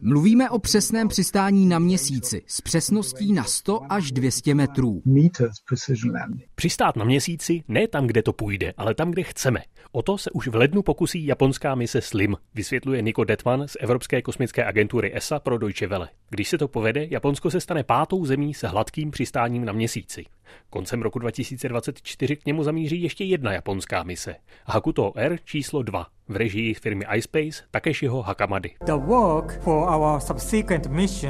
Mluvíme o přesném přistání na měsíci s přesností na 100 až 200 metrů. Přistát na měsíci ne tam, kde to půjde, ale tam, kde chceme. O to se už v lednu pokusí japonská mise SLIM, vysvětluje Nico Detman z Evropské kosmické agentury ESA pro Deutsche Welle. Když se to povede, Japonsko se stane pátou zemí se hladkým přistáním na měsíci. Koncem roku 2024 k němu zamíří ještě jedna japonská mise. Hakuto R číslo 2 v režii firmy iSpace Takeshiho Hakamady.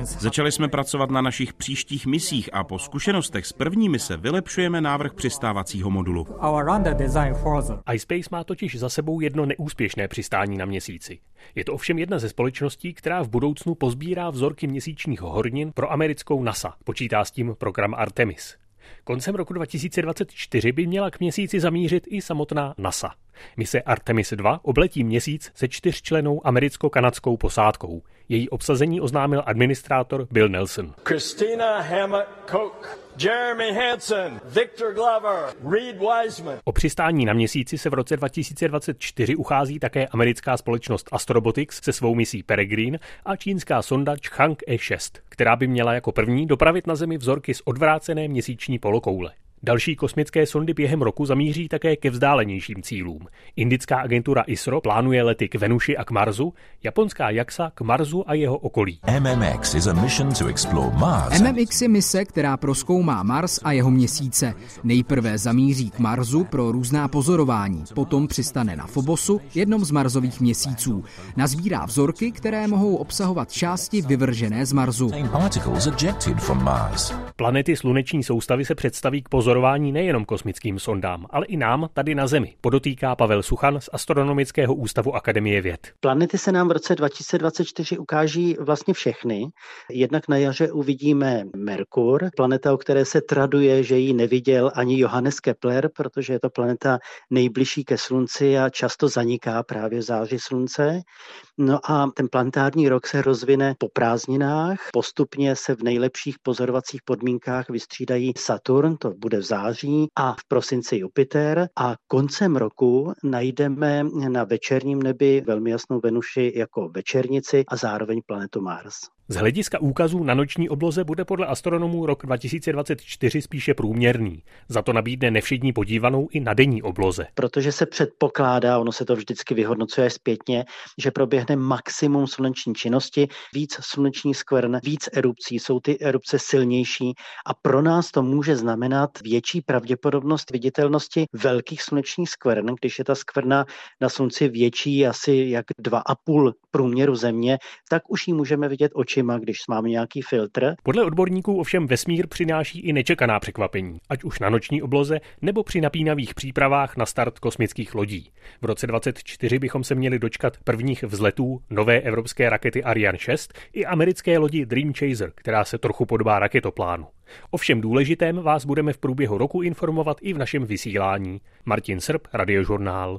Začali jsme pracovat na našich příštích misích a po zkušenostech z první mise vylepšujeme návrh přistávacího modulu. iSpace má totiž za sebou jedno neúspěšné přistání na měsíci. Je to ovšem jedna ze společností, která v budoucnu pozbírá vzorky měsíčních hornin pro americkou NASA. Počítá s tím program Artemis. Koncem roku 2024 by měla k měsíci zamířit i samotná NASA. Mise Artemis 2 obletí měsíc se čtyřčlenou americko-kanadskou posádkou. Její obsazení oznámil administrátor Bill Nelson. Christina Hammett Cook, Jeremy Hansen, Victor Glover, Reed Wiseman. O přistání na měsíci se v roce 2024 uchází také americká společnost Astrobotics se svou misí Peregrine a čínská sonda Chang E6, která by měla jako první dopravit na Zemi vzorky z odvrácené měsíční polokoule. Další kosmické sondy během roku zamíří také ke vzdálenějším cílům. Indická agentura ISRO plánuje lety k Venuši a k Marsu, japonská JAXA k Marsu a jeho okolí. MMX, is a mission to explore Mars. MMX je mise, která proskoumá Mars a jeho měsíce. Nejprve zamíří k Marsu pro různá pozorování, potom přistane na Fobosu, jednom z Marsových měsíců. Nazbírá vzorky, které mohou obsahovat části vyvržené z Marsu. Planety sluneční soustavy se představí k pozorování nejenom kosmickým sondám, ale i nám tady na Zemi, podotýká Pavel Suchan z Astronomického ústavu Akademie věd. Planety se nám v roce 2024 ukáží vlastně všechny. Jednak na jaře uvidíme Merkur, planeta, o které se traduje, že ji neviděl ani Johannes Kepler, protože je to planeta nejbližší ke Slunci a často zaniká právě v záři Slunce. No a ten planetární rok se rozvine po prázdninách. Postupně se v nejlepších pozorovacích podmínkách vystřídají Saturn, to bude v září, a v prosinci Jupiter. A koncem roku najdeme na večerním nebi velmi jasnou Venuši jako večernici a zároveň planetu Mars. Z hlediska úkazů na noční obloze bude podle astronomů rok 2024 spíše průměrný. Za to nabídne nevšední podívanou i na denní obloze. Protože se předpokládá, ono se to vždycky vyhodnocuje zpětně, že proběhne maximum sluneční činnosti, víc sluneční skvrn, víc erupcí, jsou ty erupce silnější a pro nás to může znamenat větší pravděpodobnost viditelnosti velkých slunečních skvrn, když je ta skvrna na slunci větší asi jak 2,5 průměru země, tak už ji můžeme vidět oči očima, když máme nějaký filtr. Podle odborníků ovšem vesmír přináší i nečekaná překvapení, ať už na noční obloze nebo při napínavých přípravách na start kosmických lodí. V roce 2024 bychom se měli dočkat prvních vzletů nové evropské rakety Ariane 6 i americké lodi Dream Chaser, která se trochu podobá raketoplánu. O všem důležitém vás budeme v průběhu roku informovat i v našem vysílání. Martin Srb, Radiožurnál.